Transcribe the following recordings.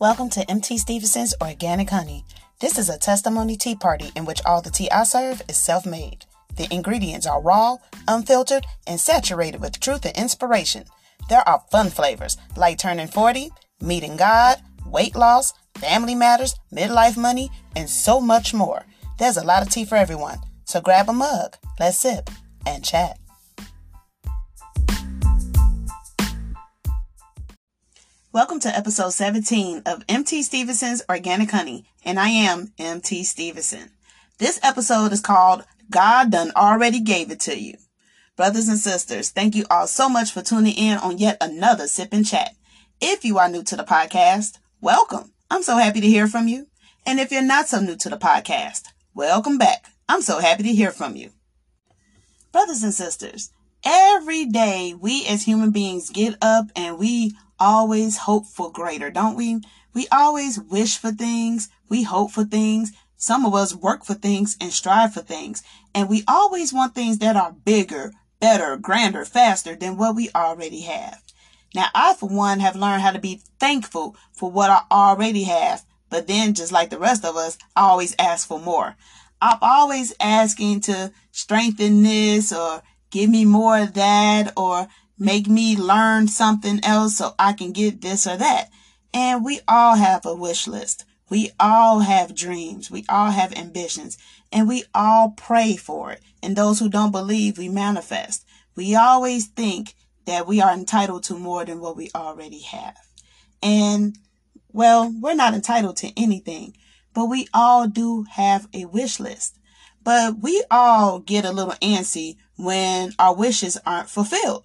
Welcome to MT Stevenson's Organic Honey. This is a testimony tea party in which all the tea I serve is self made. The ingredients are raw, unfiltered, and saturated with truth and inspiration. There are fun flavors like turning 40, meeting God, weight loss, family matters, midlife money, and so much more. There's a lot of tea for everyone, so grab a mug, let's sip, and chat. Welcome to episode 17 of MT Stevenson's Organic Honey, and I am MT Stevenson. This episode is called God Done Already Gave It to You. Brothers and sisters, thank you all so much for tuning in on yet another Sip and Chat. If you are new to the podcast, welcome. I'm so happy to hear from you. And if you're not so new to the podcast, welcome back. I'm so happy to hear from you. Brothers and sisters, every day we as human beings get up and we always hope for greater, don't we? We always wish for things. We hope for things. Some of us work for things and strive for things. And we always want things that are bigger, better, grander, faster than what we already have. Now, I, for one, have learned how to be thankful for what I already have. But then, just like the rest of us, I always ask for more. I'm always asking to strengthen this or give me more of that or make me learn something else so I can get this or that. And we all have a wish list. We all have dreams. We all have ambitions and we all pray for it. And those who don't believe, we manifest. We always think that we are entitled to more than what we already have. And well, we're not entitled to anything, but we all do have a wish list. But we all get a little antsy when our wishes aren't fulfilled.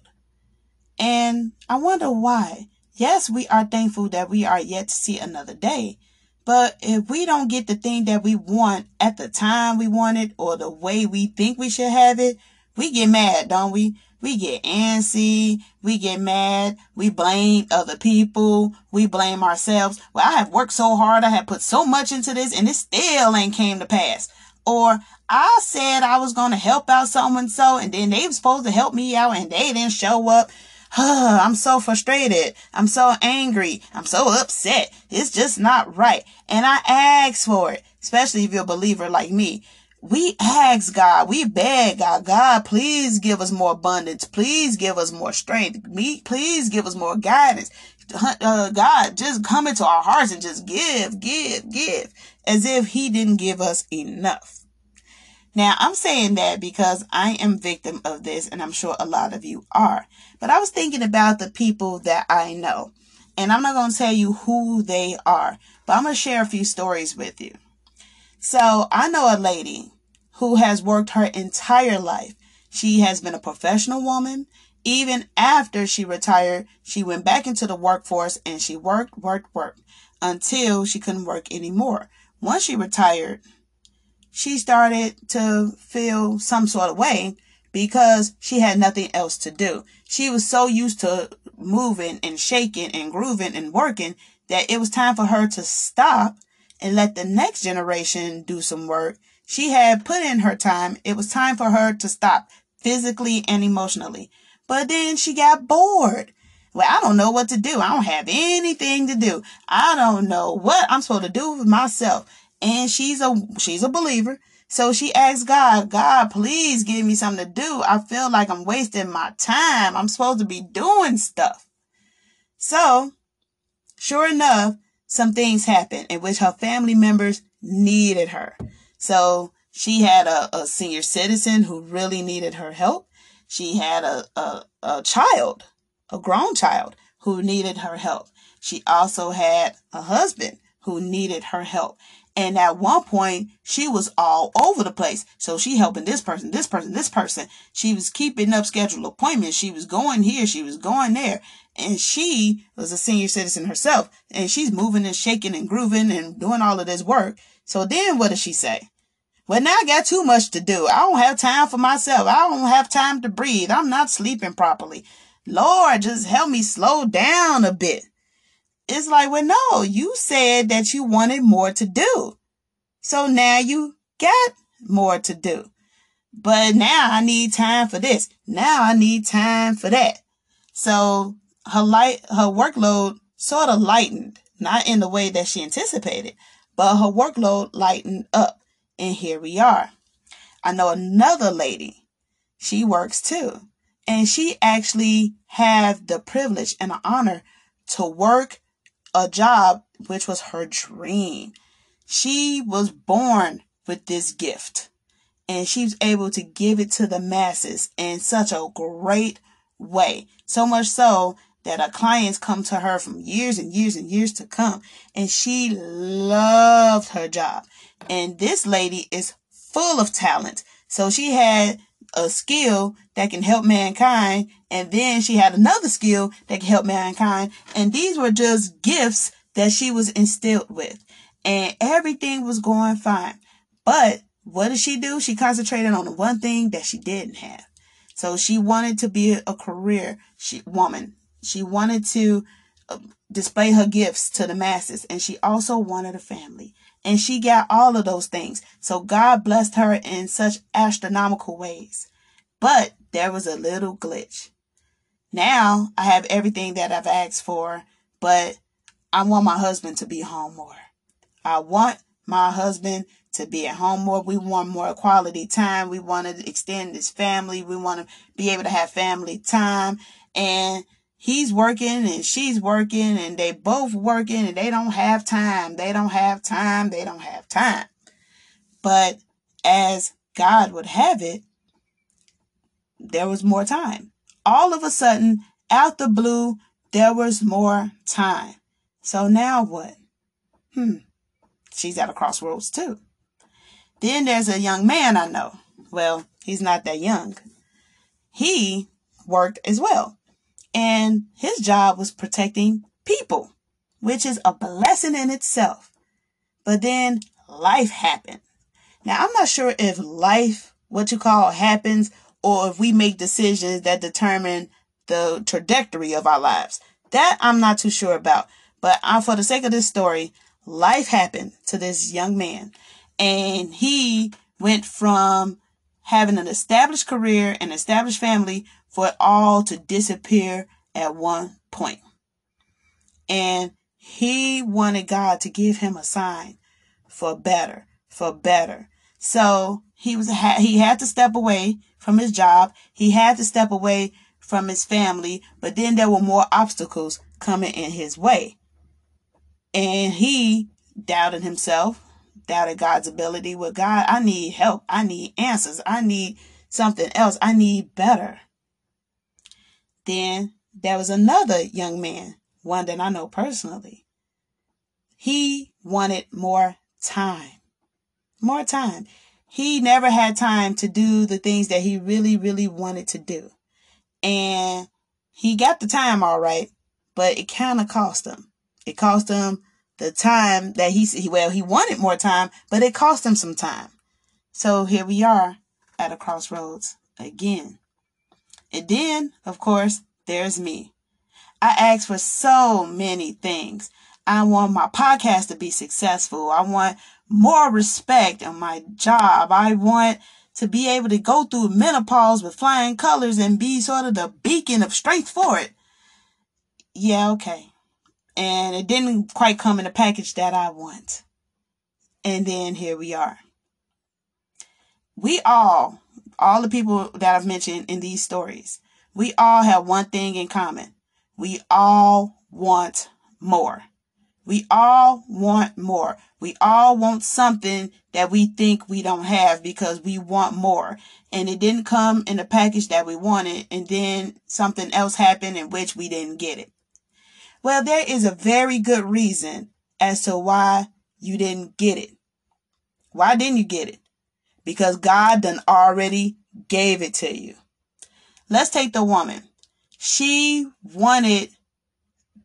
And I wonder why. Yes, we are thankful that we are yet to see another day. But if we don't get the thing that we want at the time we want it or the way we think we should have it, we get mad, don't we? We get antsy. We get mad. We blame other people. We blame ourselves. Well, I have worked so hard. I have put so much into this and it still ain't came to pass. Or I said I was going to help out someone so and then they were supposed to help me out and they didn't show up. I'm so frustrated. I'm so angry. I'm so upset. It's just not right. And I ask for it, especially if you're a believer like me. We ask God, we beg God, God, please give us more abundance. Please give us more strength. Me, please give us more guidance. Uh, God, just come into our hearts and just give, give, give, as if He didn't give us enough. Now, I'm saying that because I am victim of this, and I'm sure a lot of you are. But I was thinking about the people that I know, and I'm not going to tell you who they are, but I'm going to share a few stories with you. So, I know a lady who has worked her entire life. She has been a professional woman. Even after she retired, she went back into the workforce and she worked, worked, worked until she couldn't work anymore. Once she retired, she started to feel some sort of way because she had nothing else to do. She was so used to moving and shaking and grooving and working that it was time for her to stop and let the next generation do some work. She had put in her time. It was time for her to stop physically and emotionally. But then she got bored. Well, I don't know what to do. I don't have anything to do. I don't know what I'm supposed to do with myself and she's a she's a believer. So she asked God, God, please give me something to do. I feel like I'm wasting my time. I'm supposed to be doing stuff. So, sure enough, some things happened in which her family members needed her. So she had a, a senior citizen who really needed her help. She had a, a, a child, a grown child who needed her help. She also had a husband who needed her help. And at one point, she was all over the place. So she helping this person, this person, this person. She was keeping up scheduled appointments. She was going here. She was going there. And she was a senior citizen herself. And she's moving and shaking and grooving and doing all of this work. So then what does she say? Well, now I got too much to do. I don't have time for myself. I don't have time to breathe. I'm not sleeping properly. Lord, just help me slow down a bit. It's like, well, no, you said that you wanted more to do. So now you got more to do. But now I need time for this. Now I need time for that. So her light, her workload sort of lightened not in the way that she anticipated, but her workload lightened up. And here we are. I know another lady. She works too. And she actually had the privilege and the honor to work a job which was her dream. She was born with this gift and she was able to give it to the masses in such a great way. So much so that her clients come to her from years and years and years to come. And she loved her job. And this lady is full of talent. So she had a skill that can help mankind. And then she had another skill that can help mankind. And these were just gifts that she was instilled with. And everything was going fine. But what did she do? She concentrated on the one thing that she didn't have. So she wanted to be a career she, woman. She wanted to uh, display her gifts to the masses and she also wanted a family. And she got all of those things. So God blessed her in such astronomical ways. But there was a little glitch. Now I have everything that I've asked for, but I want my husband to be home more. I want my husband to be at home more. We want more quality time. We want to extend this family. We want to be able to have family time. And he's working and she's working and they both working and they don't have time. They don't have time. They don't have time. But as God would have it, there was more time. All of a sudden, out the blue, there was more time. So now what? Hmm. She's at a crossroads too. Then there's a young man I know. Well, he's not that young. He worked as well. And his job was protecting people, which is a blessing in itself. But then life happened. Now, I'm not sure if life, what you call happens, or if we make decisions that determine the trajectory of our lives. That I'm not too sure about. But uh, for the sake of this story, life happened to this young man. And he went from having an established career and established family for it all to disappear at one point. And he wanted God to give him a sign for better, for better. So he was, he had to step away from his job. He had to step away from his family, but then there were more obstacles coming in his way. And he doubted himself doubted God's ability. With God, I need help. I need answers. I need something else. I need better. Then there was another young man, one that I know personally. He wanted more time. More time. He never had time to do the things that he really, really wanted to do. And he got the time all right, but it kind of cost him. It cost him the time that he well he wanted more time, but it cost him some time. So here we are at a crossroads again. And then, of course, there's me. I ask for so many things. I want my podcast to be successful. I want more respect on my job. I want to be able to go through menopause with flying colors and be sort of the beacon of strength for it. Yeah, okay and it didn't quite come in the package that I want. And then here we are. We all, all the people that I've mentioned in these stories, we all have one thing in common. We all want more. We all want more. We all want something that we think we don't have because we want more. And it didn't come in the package that we wanted. And then something else happened in which we didn't get it. Well, there is a very good reason as to why you didn't get it. Why didn't you get it? Because God done already gave it to you. Let's take the woman. She wanted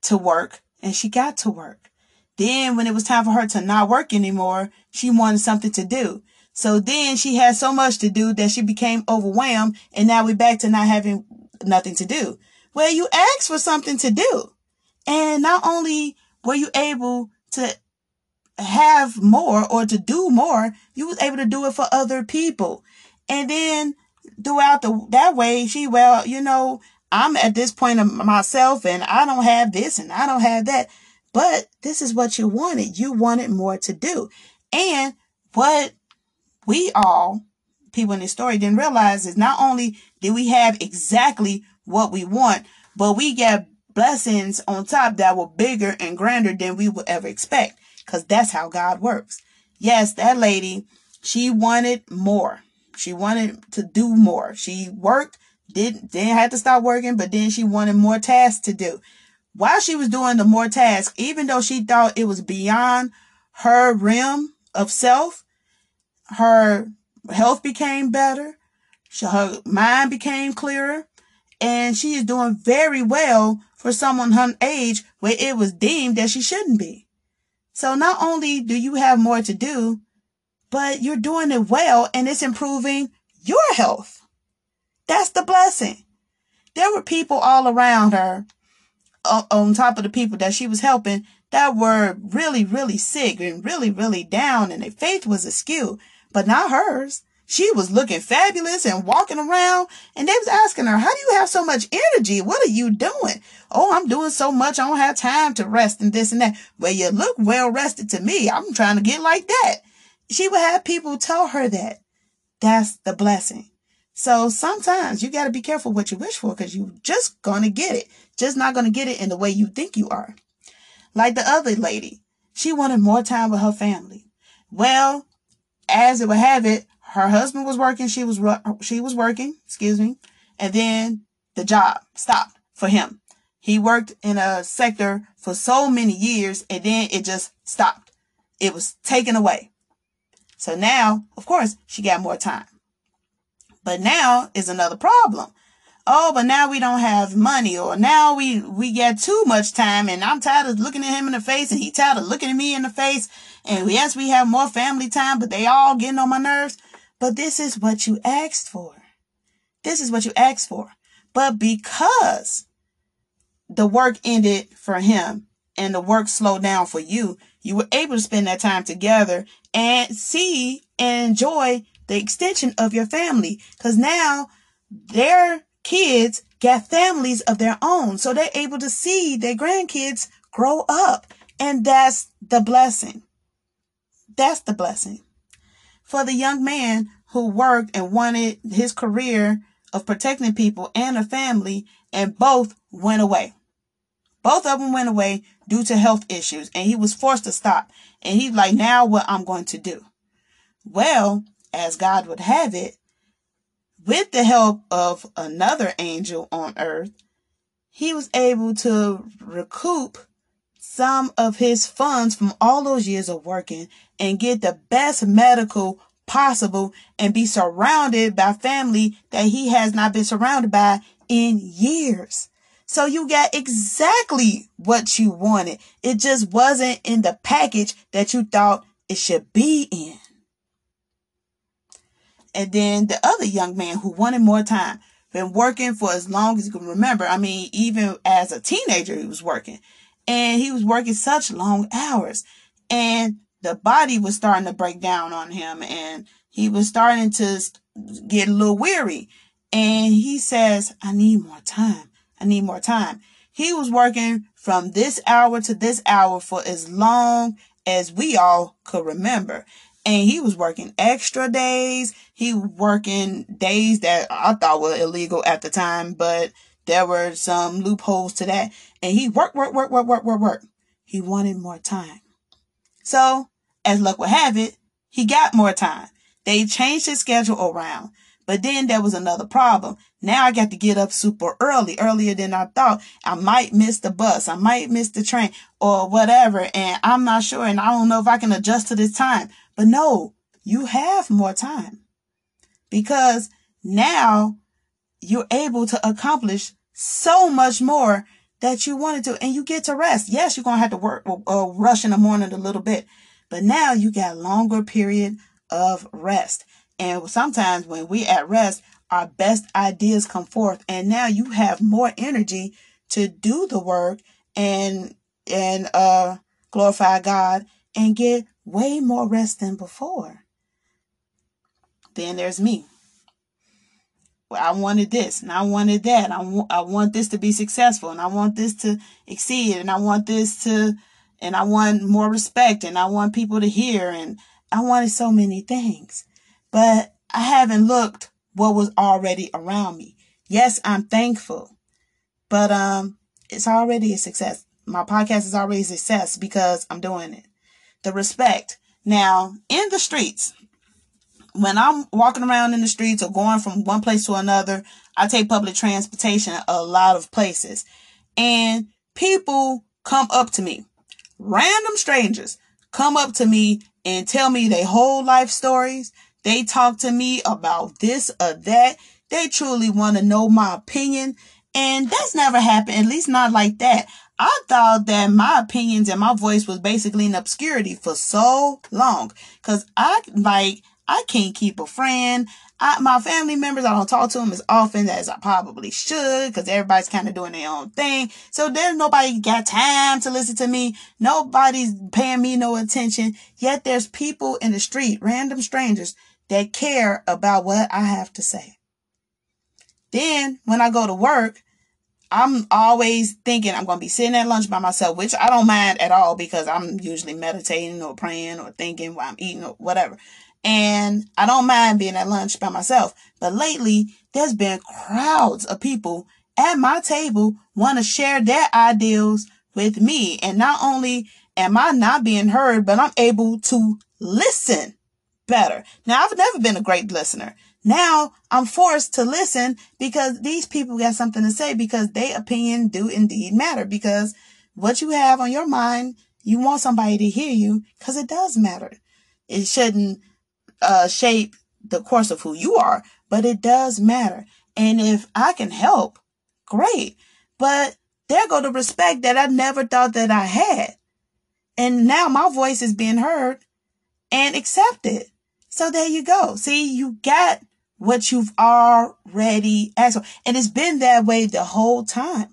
to work and she got to work. Then when it was time for her to not work anymore, she wanted something to do. So then she had so much to do that she became overwhelmed and now we're back to not having nothing to do. Well, you asked for something to do. And not only were you able to have more or to do more, you was able to do it for other people. And then throughout the that way, she well, you know, I'm at this point of myself and I don't have this and I don't have that. But this is what you wanted. You wanted more to do. And what we all, people in this story, didn't realize is not only did we have exactly what we want, but we get blessings on top that were bigger and grander than we would ever expect. Cause that's how God works. Yes, that lady, she wanted more. She wanted to do more. She worked, didn't, then had to stop working, but then she wanted more tasks to do. While she was doing the more tasks, even though she thought it was beyond her realm of self, her health became better. Her mind became clearer and she is doing very well for someone her age where it was deemed that she shouldn't be. So not only do you have more to do, but you're doing it well and it's improving your health. That's the blessing. There were people all around her on top of the people that she was helping that were really, really sick and really, really down and their faith was askew, but not hers. She was looking fabulous and walking around and they was asking her, how do you have so much energy? What are you doing? Oh, I'm doing so much. I don't have time to rest and this and that. Well, you look well rested to me. I'm trying to get like that. She would have people tell her that. That's the blessing. So sometimes you got to be careful what you wish for because you just going to get it. Just not going to get it in the way you think you are. Like the other lady, she wanted more time with her family. Well, as it would have it, her husband was working, she was she was working, excuse me, and then the job stopped for him. He worked in a sector for so many years and then it just stopped. It was taken away. So now, of course, she got more time. But now is another problem. Oh, but now we don't have money or now we, we get too much time and I'm tired of looking at him in the face and he tired of looking at me in the face. And yes, we have more family time, but they all getting on my nerves. But this is what you asked for. This is what you asked for. But because the work ended for him and the work slowed down for you, you were able to spend that time together and see and enjoy the extension of your family. Cause now their kids got families of their own. So they're able to see their grandkids grow up. And that's the blessing. That's the blessing for the young man who worked and wanted his career of protecting people and a family, and both went away. Both of them went away due to health issues, and he was forced to stop. And he's like, now what I'm going to do? Well, as God would have it, with the help of another angel on earth, he was able to recoup some of his funds from all those years of working and get the best medical possible and be surrounded by family that he has not been surrounded by in years. So you got exactly what you wanted. It just wasn't in the package that you thought it should be in. And then the other young man who wanted more time, been working for as long as you can remember. I mean, even as a teenager, he was working and he was working such long hours and the body was starting to break down on him and he was starting to get a little weary and he says i need more time i need more time he was working from this hour to this hour for as long as we all could remember and he was working extra days he was working days that i thought were illegal at the time but there were some loopholes to that. And he worked, worked, worked, worked, worked, worked. He wanted more time. So, as luck would have it, he got more time. They changed his schedule around. But then there was another problem. Now I got to get up super early, earlier than I thought. I might miss the bus. I might miss the train or whatever. And I'm not sure. And I don't know if I can adjust to this time. But no, you have more time because now you're able to accomplish so much more that you wanted to, and you get to rest. Yes, you're going to have to work, uh, rush in the morning a little bit, but now you got longer period of rest. And sometimes when we at rest, our best ideas come forth and now you have more energy to do the work and, and, uh, glorify God and get way more rest than before. Then there's me. I wanted this and I wanted that. I, w- I want this to be successful and I want this to exceed and I want this to and I want more respect and I want people to hear and I wanted so many things. But I haven't looked what was already around me. Yes, I'm thankful. But um it's already a success. My podcast is already a success because I'm doing it. The respect. Now, in the streets, when I'm walking around in the streets or going from one place to another, I take public transportation a lot of places. And people come up to me. Random strangers come up to me and tell me their whole life stories. They talk to me about this or that. They truly want to know my opinion. And that's never happened, at least not like that. I thought that my opinions and my voice was basically in obscurity for so long. Cause I like, I can't keep a friend. I, my family members, I don't talk to them as often as I probably should because everybody's kind of doing their own thing. So there's nobody got time to listen to me. Nobody's paying me no attention. Yet there's people in the street, random strangers that care about what I have to say. Then when I go to work, I'm always thinking I'm going to be sitting at lunch by myself, which I don't mind at all because I'm usually meditating or praying or thinking while I'm eating or whatever. And I don't mind being at lunch by myself. But lately, there's been crowds of people at my table want to share their ideals with me. And not only am I not being heard, but I'm able to listen better. Now, I've never been a great listener. Now I'm forced to listen because these people got something to say because their opinion do indeed matter because what you have on your mind, you want somebody to hear you because it does matter. It shouldn't uh, shape the course of who you are, but it does matter. And if I can help, great. But there go the respect that I never thought that I had. And now my voice is being heard and accepted. So there you go. See, you got what you've already asked for. And it's been that way the whole time.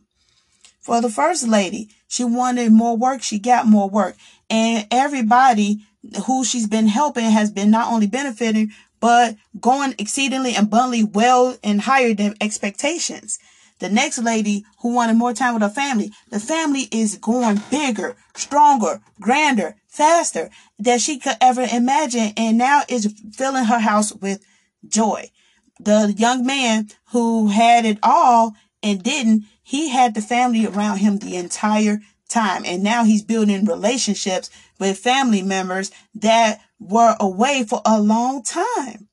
For the first lady, she wanted more work. She got more work. And everybody who she's been helping has been not only benefiting, but going exceedingly abundantly well and higher than expectations. The next lady who wanted more time with her family, the family is going bigger, stronger, grander, faster than she could ever imagine. And now is filling her house with joy. The young man who had it all and didn't, he had the family around him the entire time. And now he's building relationships with family members that were away for a long time.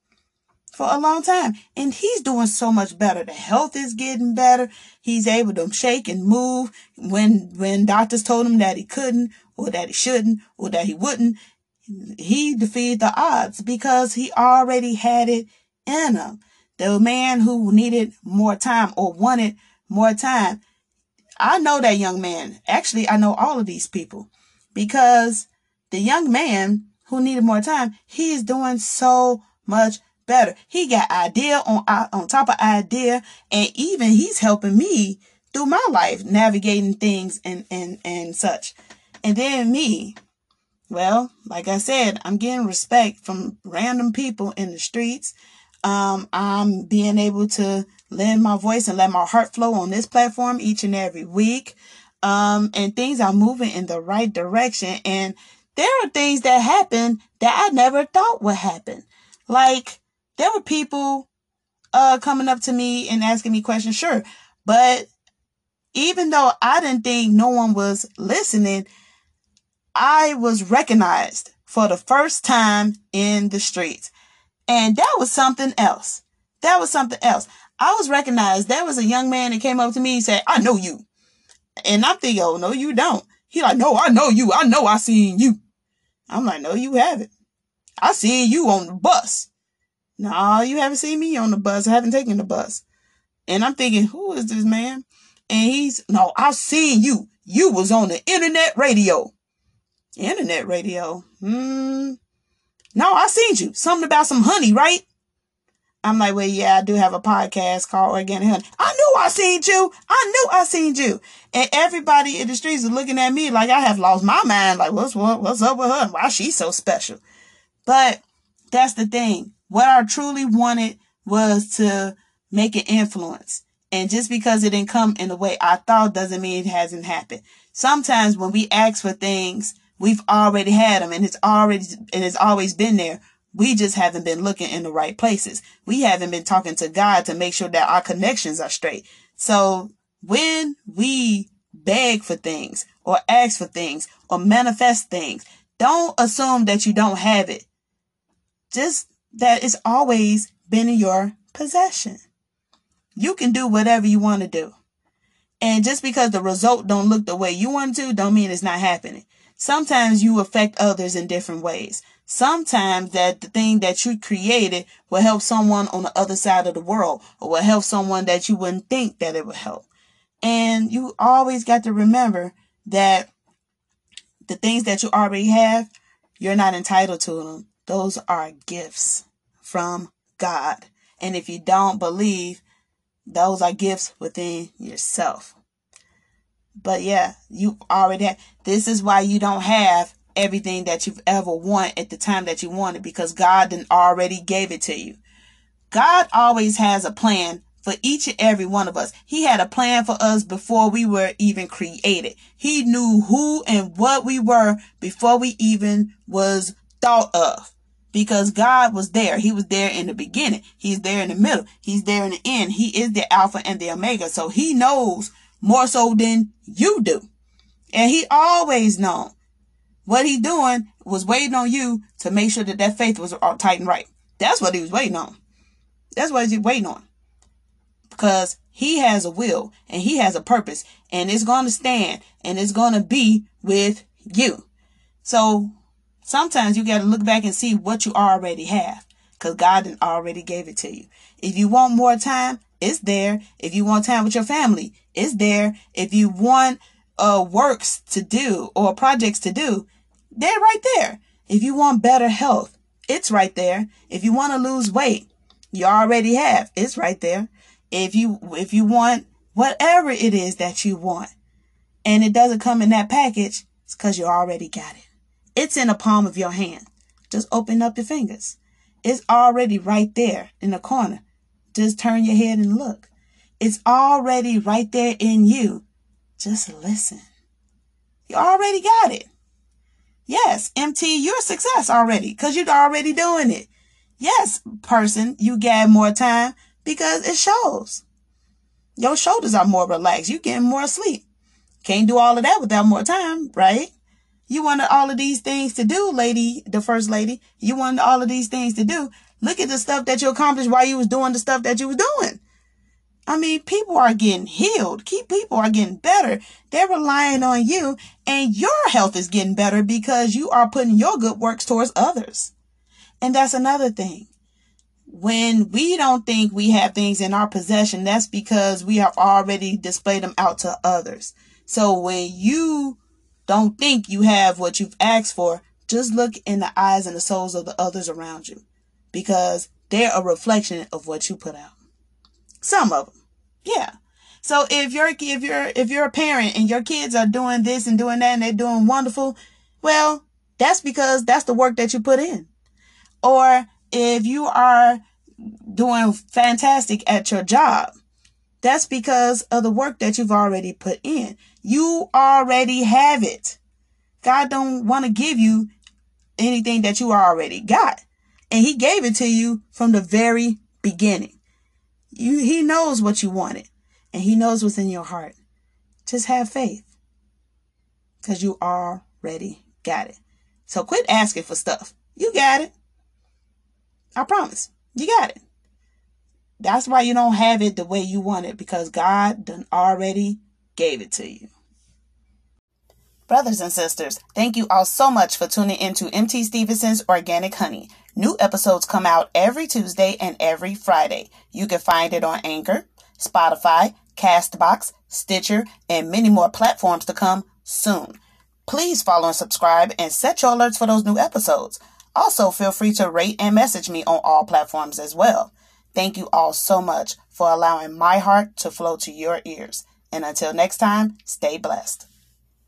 For a long time. And he's doing so much better. The health is getting better. He's able to shake and move when, when doctors told him that he couldn't or that he shouldn't or that he wouldn't. He defeated the odds because he already had it in him. The man who needed more time or wanted more time. I know that young man. Actually, I know all of these people because the young man who needed more time, he is doing so much better. He got idea on uh, on top of idea, and even he's helping me through my life, navigating things and and and such. And then me, well, like I said, I'm getting respect from random people in the streets. Um, I'm being able to lend my voice and let my heart flow on this platform each and every week. Um, and things are moving in the right direction. And there are things that happen that I never thought would happen. Like there were people uh coming up to me and asking me questions, sure. But even though I didn't think no one was listening, I was recognized for the first time in the streets. And that was something else. That was something else. I was recognized. There was a young man that came up to me and said, I know you. And I'm thinking, oh, no, you don't. He like, no, I know you. I know I seen you. I'm like, no, you haven't. I seen you on the bus. No, you haven't seen me on the bus. I haven't taken the bus. And I'm thinking, who is this man? And he's, no, I seen you. You was on the internet radio. Internet radio? Hmm. No, I seen you. Something about some honey, right? I'm like, well, yeah, I do have a podcast called Organic Honey. I knew I seen you. I knew I seen you. And everybody in the streets is looking at me like I have lost my mind. Like, what's what, what's up with her? Why she's so special? But that's the thing. What I truly wanted was to make an influence And just because it didn't come in the way I thought doesn't mean it hasn't happened. Sometimes when we ask for things, we've already had them and it's already, and it's always been there. We just haven't been looking in the right places. We haven't been talking to God to make sure that our connections are straight. So when we beg for things or ask for things or manifest things, don't assume that you don't have it. Just that it's always been in your possession. You can do whatever you want to do. And just because the result don't look the way you want to, don't mean it's not happening. Sometimes you affect others in different ways. Sometimes that the thing that you created will help someone on the other side of the world or will help someone that you wouldn't think that it would help. And you always got to remember that the things that you already have, you're not entitled to them. Those are gifts from God. And if you don't believe, those are gifts within yourself. But yeah, you already have. This is why you don't have everything that you've ever want at the time that you want it because God then already gave it to you. God always has a plan for each and every one of us. He had a plan for us before we were even created. He knew who and what we were before we even was thought of. Because God was there. He was there in the beginning. He's there in the middle. He's there in the end. He is the Alpha and the Omega. So he knows more so than you do. And he always known. What he doing was waiting on you to make sure that that faith was all tight and right. That's what he was waiting on. That's what he's waiting on because he has a will and he has a purpose and it's going to stand and it's going to be with you. So sometimes you got to look back and see what you already have because God already gave it to you. If you want more time, it's there. If you want time with your family, it's there. If you want uh, works to do or projects to do, they're right there. If you want better health, it's right there. If you want to lose weight, you already have. It's right there if you if you want whatever it is that you want and it doesn't come in that package it's because you already got it it's in the palm of your hand just open up your fingers it's already right there in the corner just turn your head and look it's already right there in you just listen you already got it yes mt you're a success already because you're already doing it yes person you got more time because it shows. Your shoulders are more relaxed. You're getting more sleep. Can't do all of that without more time, right? You wanted all of these things to do, lady, the first lady. You wanted all of these things to do. Look at the stuff that you accomplished while you was doing the stuff that you was doing. I mean, people are getting healed. Keep people are getting better. They're relying on you and your health is getting better because you are putting your good works towards others. And that's another thing when we don't think we have things in our possession, that's because we have already displayed them out to others. So when you don't think you have what you've asked for, just look in the eyes and the souls of the others around you because they're a reflection of what you put out. Some of them. Yeah. So if you're if you're if you're a parent and your kids are doing this and doing that and they're doing wonderful, well, that's because that's the work that you put in. Or if you are doing fantastic at your job, that's because of the work that you've already put in. You already have it. God don't want to give you anything that you already got. And he gave it to you from the very beginning. You, he knows what you wanted and he knows what's in your heart. Just have faith because you already got it. So quit asking for stuff. You got it. I promise. You got it. That's why you don't have it the way you want it because God done already gave it to you. Brothers and sisters, thank you all so much for tuning into MT Stevenson's Organic Honey. New episodes come out every Tuesday and every Friday. You can find it on Anchor, Spotify, Castbox, Stitcher, and many more platforms to come soon. Please follow and subscribe and set your alerts for those new episodes. Also, feel free to rate and message me on all platforms as well. Thank you all so much for allowing my heart to flow to your ears. And until next time, stay blessed.